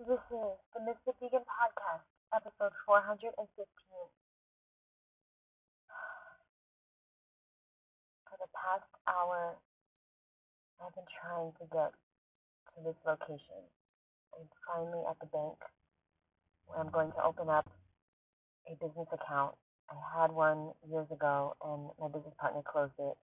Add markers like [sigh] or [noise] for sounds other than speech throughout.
This is the Mystic Vegan Podcast, episode 415. For the past hour, I've been trying to get to this location. I'm finally at the bank where I'm going to open up a business account. I had one years ago, and my business partner closed it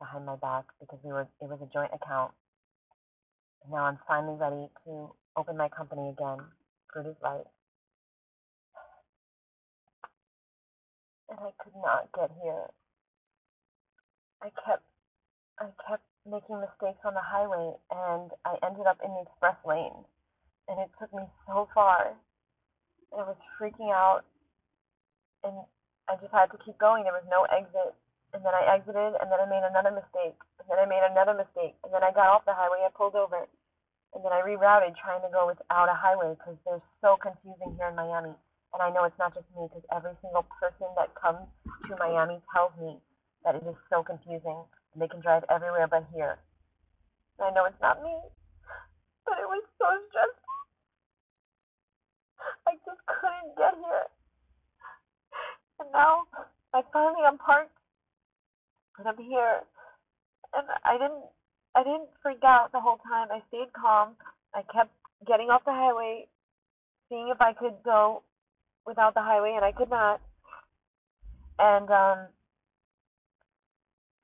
behind my back because we were it was a joint account. Now I'm finally ready to open my company again, Fruit is Life. And I could not get here. I kept I kept making mistakes on the highway and I ended up in the express lane. And it took me so far. And I was freaking out and I just had to keep going. There was no exit. And then I exited, and then I made another mistake, and then I made another mistake, and then I got off the highway. I pulled over, and then I rerouted, trying to go without a highway because they're so confusing here in Miami. And I know it's not just me, because every single person that comes to Miami tells me that it is so confusing, and they can drive everywhere but here. And I know it's not me, but it was so stressful. I just couldn't get here. And now I finally am parked and I'm here. And I didn't I didn't freak out the whole time. I stayed calm. I kept getting off the highway, seeing if I could go without the highway and I could not. And um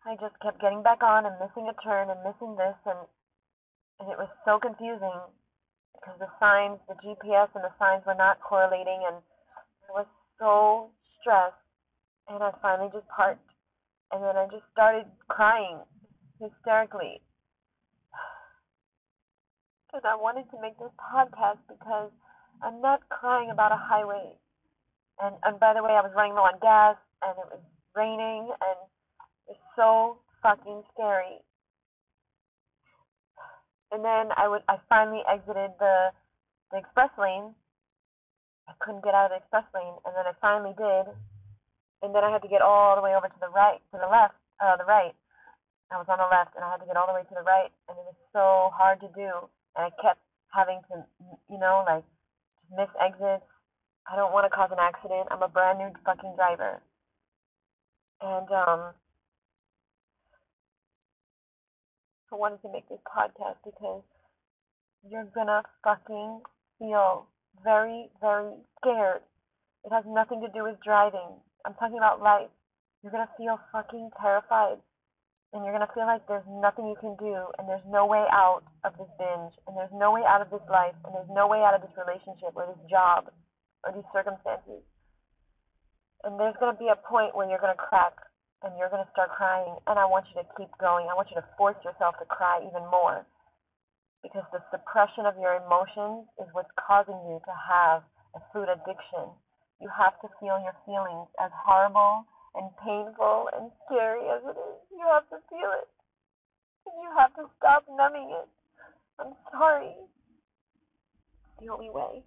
I just kept getting back on and missing a turn and missing this and and it was so confusing because the signs, the GPS and the signs were not correlating and I was so stressed and I finally just parked and then I just started crying hysterically. [sighs] And I wanted to make this podcast because I'm not crying about a highway. And and by the way, I was running low on gas and it was raining and it's so fucking scary. And then I would I finally exited the the express lane. I couldn't get out of the express lane and then I finally did and then I had to get all the way over to the right, to the left, uh, the right. I was on the left, and I had to get all the way to the right, and it was so hard to do. And I kept having to, you know, like miss exits. I don't want to cause an accident. I'm a brand new fucking driver, and um, I wanted to make this podcast because you're gonna fucking feel very, very scared. It has nothing to do with driving. I'm talking about life. You're gonna feel fucking terrified. And you're gonna feel like there's nothing you can do and there's no way out of this binge and there's no way out of this life and there's no way out of this relationship or this job or these circumstances. And there's gonna be a point where you're gonna crack and you're gonna start crying and I want you to keep going. I want you to force yourself to cry even more. Because the suppression of your emotions is what's causing you to have a food addiction you have to feel your feelings as horrible and painful and scary as it is. You have to feel it. And you have to stop numbing it. I'm sorry. It's the only way.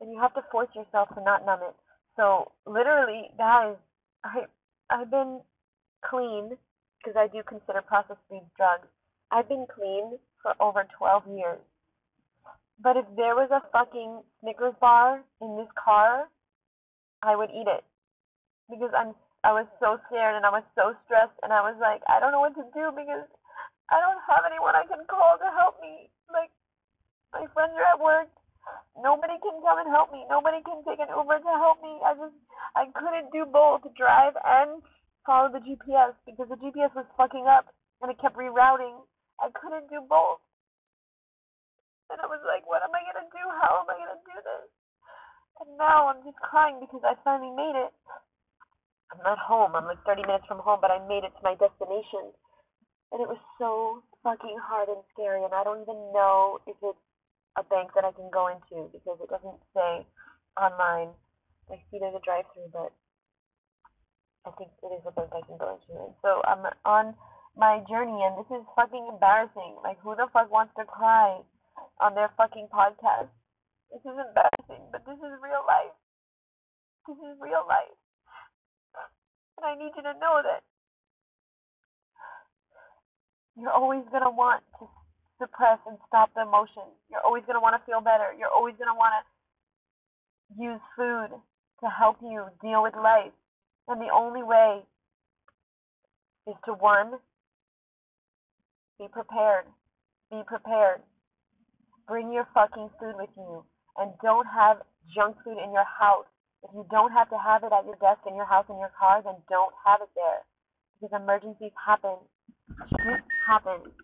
And you have to force yourself to not numb it. So literally, guys, I I've been clean because I do consider processed foods drugs. I've been clean for over 12 years. But if there was a fucking Snickers bar in this car, I would eat it because I'm I was so scared and I was so stressed and I was like I don't know what to do because I don't have anyone I can call to help me. Like my friends are at work. Nobody can come and help me. Nobody can take an Uber to help me. I just I couldn't do both drive and follow the GPS because the GPS was fucking up and it kept rerouting. I couldn't do both. And I was like, what am I gonna do? How am I gonna do this? And now I'm just crying because I finally made it. I'm not home. I'm like 30 minutes from home, but I made it to my destination. And it was so fucking hard and scary. And I don't even know if it's a bank that I can go into because it doesn't say online. I see there's a drive through, but I think it is a bank I can go into. And so I'm on my journey, and this is fucking embarrassing. Like, who the fuck wants to cry? On their fucking podcast. This is embarrassing, but this is real life. This is real life. And I need you to know that you're always going to want to suppress and stop the emotions. You're always going to want to feel better. You're always going to want to use food to help you deal with life. And the only way is to one, be prepared. Be prepared. Bring your fucking food with you. And don't have junk food in your house. If you don't have to have it at your desk, in your house, in your car, then don't have it there. Because emergencies happen. Shit happens.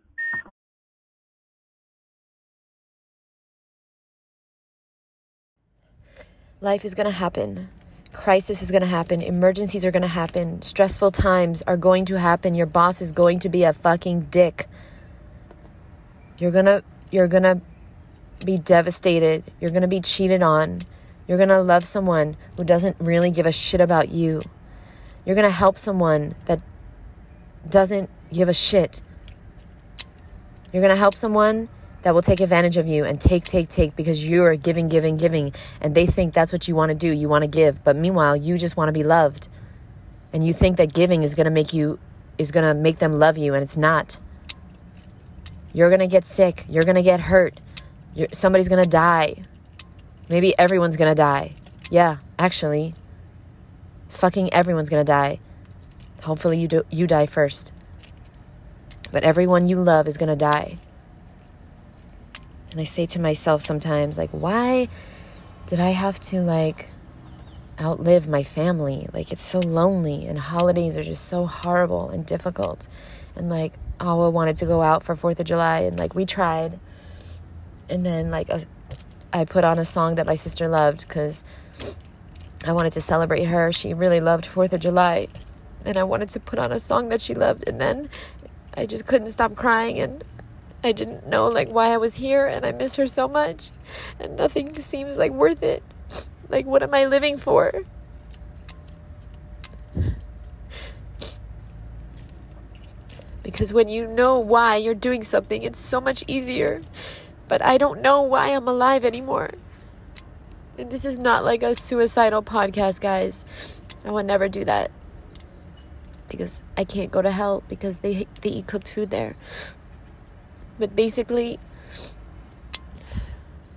Life is going to happen. Crisis is going to happen. Emergencies are going to happen. Stressful times are going to happen. Your boss is going to be a fucking dick. You're going to you're going to be devastated. You're going to be cheated on. You're going to love someone who doesn't really give a shit about you. You're going to help someone that doesn't give a shit. You're going to help someone that will take advantage of you and take, take, take because you are giving, giving, giving. And they think that's what you want to do. You want to give. But meanwhile, you just want to be loved. And you think that giving is going to make you, is going to make them love you. And it's not. You're going to get sick. You're going to get hurt. You're, somebody's to die. Maybe everyone's to die. Yeah, actually. Fucking everyone's to die. Hopefully you do, you die first. But everyone you love is to die. And I say to myself sometimes, like, why did I have to, like, outlive my family? Like, it's so lonely, and holidays are just so horrible and difficult. And, like, Awa wanted to go out for 4th of July, and, like, we tried. And then, like, a, I put on a song that my sister loved because I wanted to celebrate her. She really loved 4th of July. And I wanted to put on a song that she loved. And then I just couldn't stop crying. And I didn't know like why I was here and I miss her so much and nothing seems like worth it. Like what am I living for? Because when you know why you're doing something, it's so much easier. But I don't know why I'm alive anymore. And this is not like a suicidal podcast, guys. I would never do that. Because I can't go to hell because they they eat cooked food there. But basically,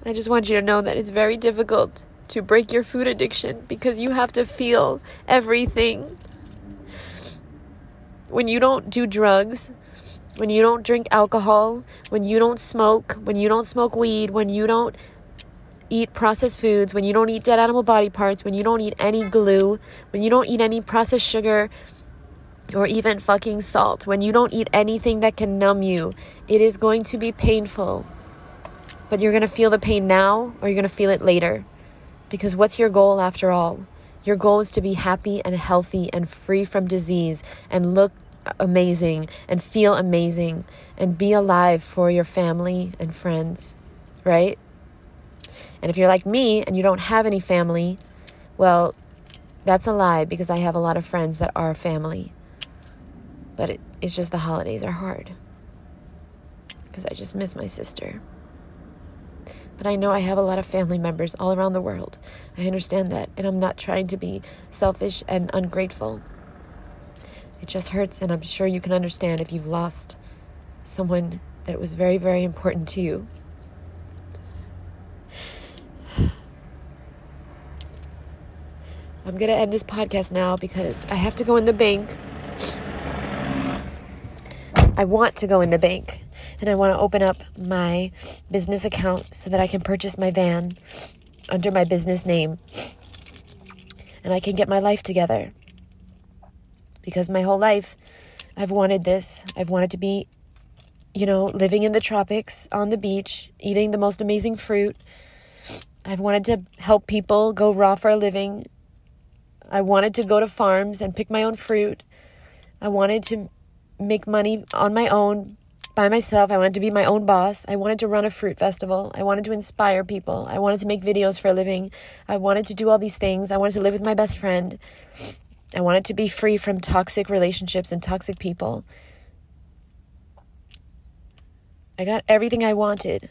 I just want you to know that it's very difficult to break your food addiction because you have to feel everything. When you don't do drugs, when you don't drink alcohol, when you don't smoke, when you don't smoke weed, when you don't eat processed foods, when you don't eat dead animal body parts, when you don't eat any glue, when you don't eat any processed sugar, or even fucking salt, when you don't eat anything that can numb you, it is going to be painful. But you're going to feel the pain now or you're going to feel it later. Because what's your goal after all? Your goal is to be happy and healthy and free from disease and look amazing and feel amazing and be alive for your family and friends, right? And if you're like me and you don't have any family, well, that's a lie because I have a lot of friends that are family. But it, it's just the holidays are hard because I just miss my sister. But I know I have a lot of family members all around the world. I understand that. And I'm not trying to be selfish and ungrateful. It just hurts. And I'm sure you can understand if you've lost someone that was very, very important to you. I'm going to end this podcast now because I have to go in the bank I want to go in the bank and I want to open up my business account so that I can purchase my van under my business name and I can get my life together. Because my whole life I've wanted this. I've wanted to be, you know, living in the tropics on the beach, eating the most amazing fruit. I've wanted to help people go raw for a living. I wanted to go to farms and pick my own fruit. I wanted to make money on my own by myself. I wanted to be my own boss. I wanted to run a fruit festival. I wanted to inspire people. I wanted to make videos for a living. I wanted to do all these things. I wanted to live with my best friend. I wanted to be free from toxic relationships and toxic people. I got everything I wanted.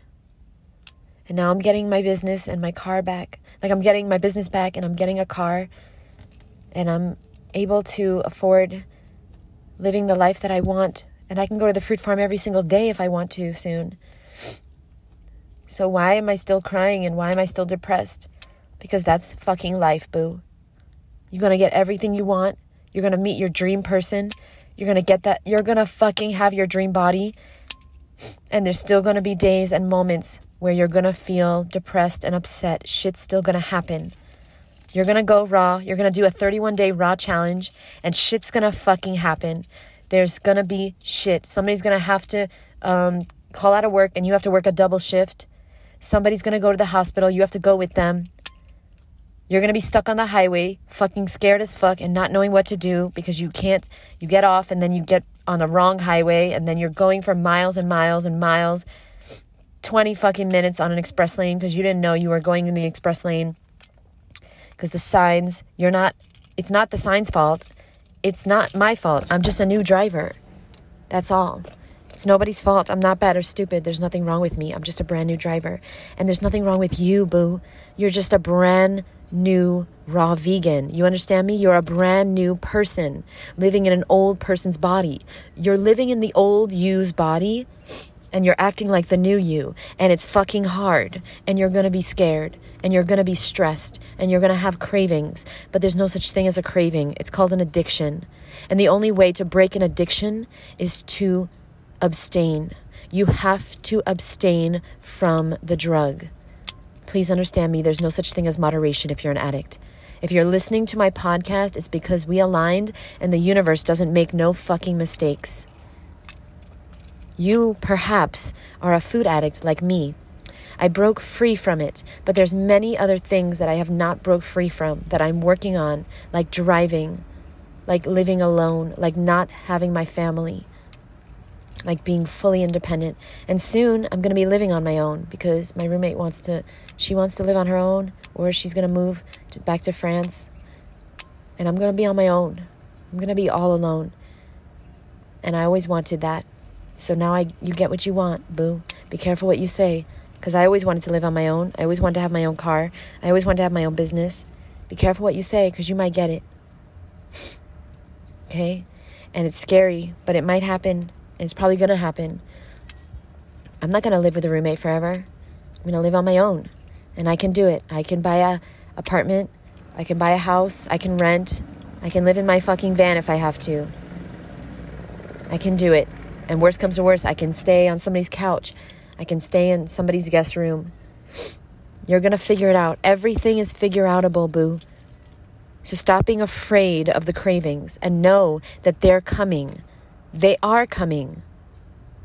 And now I'm getting my business and my car back. Like I'm getting my business back and I'm getting a car. And I'm able to afford living the life that I want. And I can go to the fruit farm every single day if I want to soon. So why am I still crying and why am I still depressed? Because that's fucking life, boo. You're gonna get everything you want. You're gonna meet your dream person. You're gonna get that. You're gonna fucking have your dream body. And there's still gonna be days and moments where you're gonna feel depressed and upset. Shit's still gonna happen. You're gonna go raw. You're gonna do a 31 day raw challenge, and shit's gonna fucking happen. There's gonna be shit. Somebody's gonna have to um, call out of work, and you have to work a double shift. Somebody's gonna go to the hospital. You have to go with them. You're gonna be stuck on the highway, fucking scared as fuck, and not knowing what to do because you can't. You get off, and then you get on the wrong highway, and then you're going for miles and miles and miles 20 fucking minutes on an express lane because you didn't know you were going in the express lane because the signs, you're not, it's not the sign's fault. It's not my fault. I'm just a new driver. That's all. It's nobody's fault. I'm not bad or stupid. There's nothing wrong with me. I'm just a brand new driver. And there's nothing wrong with you, boo. You're just a brand new raw vegan. You understand me? You're a brand new person living in an old person's body. You're living in the old you's body and you're acting like the new you and it's fucking hard and you're going to be scared and you're going to be stressed and you're going to have cravings but there's no such thing as a craving it's called an addiction and the only way to break an addiction is to abstain you have to abstain from the drug please understand me. There's no such thing as moderation if you're an addict. If you're listening to my podcast it's because we aligned and the universe doesn't make no fucking mistakes. You perhaps are a food addict like me. I broke free from it, but there's many other things that I have not broke free from that I'm working on, like driving, like living alone, like not having my family, like being fully independent. And soon I'm going to be living on my own because my roommate wants to she wants to live on her own or she's going to move back to France. And I'm going to be on my own. I'm going to be all alone. And I always wanted that. So now I you get what you want, boo. Be careful what you say because I always wanted to live on my own. I always wanted to have my own car. I always wanted to have my own business. Be careful what you say because you might get it. [laughs] Okay? And it's scary, but it might happen. It's probably going to happen. I'm not going to live with a roommate forever. I'm going to live on my own. And I can do it. I can buy a apartment. I can buy a house. I can rent. I can live in my fucking van if I have to. I can do it. And worst comes to worst, I can stay on somebody's couch. I can stay in somebody's guest room. You're going to figure it out. Everything is figure outable, boo. So stop being afraid of the cravings and know that they're coming. They are coming.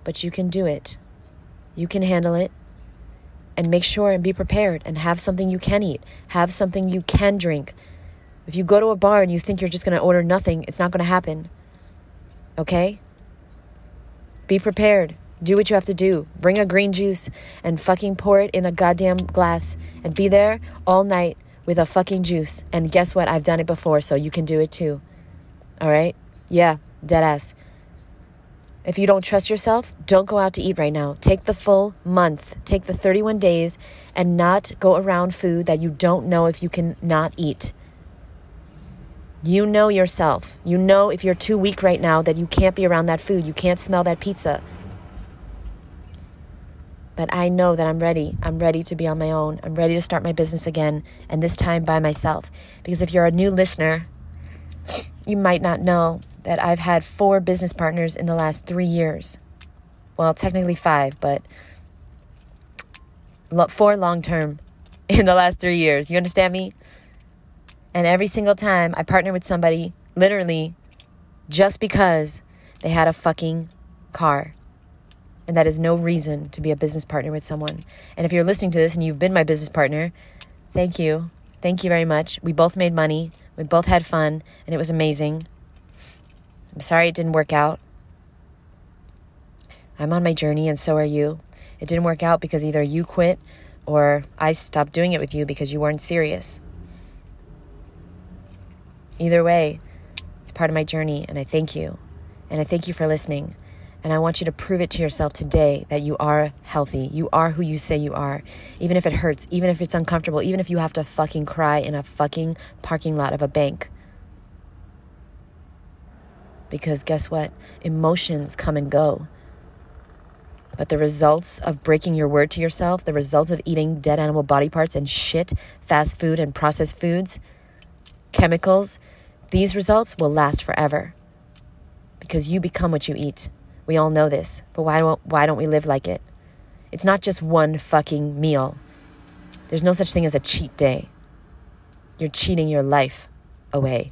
But you can do it. You can handle it. And make sure and be prepared and have something you can eat. Have something you can drink. If you go to a bar and you think you're just going to order nothing, it's not going to happen. Okay? Be prepared. Do what you have to do. Bring a green juice and fucking pour it in a goddamn glass and be there all night with a fucking juice. And guess what? I've done it before, so you can do it too. All right? Yeah, dead ass. If you don't trust yourself, don't go out to eat right now. Take the full month, take the 31 days, and not go around food that you don't know if you can not eat. You know yourself. You know if you're too weak right now that you can't be around that food. You can't smell that pizza. But I know that I'm ready. I'm ready to be on my own. I'm ready to start my business again, and this time by myself. Because if you're a new listener, you might not know that I've had four business partners in the last three years. Well, technically five, but four long term [laughs] in the last three years. You understand me? And every single time I partner with somebody, literally, just because they had a fucking car. And that is no reason to be a business partner with someone. And if you're listening to this and you've been my business partner, thank you. Thank you very much. We both made money. We both had fun, and it was amazing. I'm sorry it didn't work out. I'm on my journey, and so are you. It didn't work out because either you quit or I stopped doing it with you because you weren't serious. Either way, it's part of my journey, and I thank you. And I thank you for listening. And I want you to prove it to yourself today that you are healthy. You are who you say you are. Even if it hurts, even if it's uncomfortable, even if you have to fucking cry in a fucking parking lot of a bank. Because guess what? Emotions come and go. But the results of breaking your word to yourself, the results of eating dead animal body parts and shit, fast food and processed foods, chemicals, these results will last forever. Because you become what you eat. We all know this, but why don't, why don't we live like it? It's not just one fucking meal. There's no such thing as a cheat day. You're cheating your life away.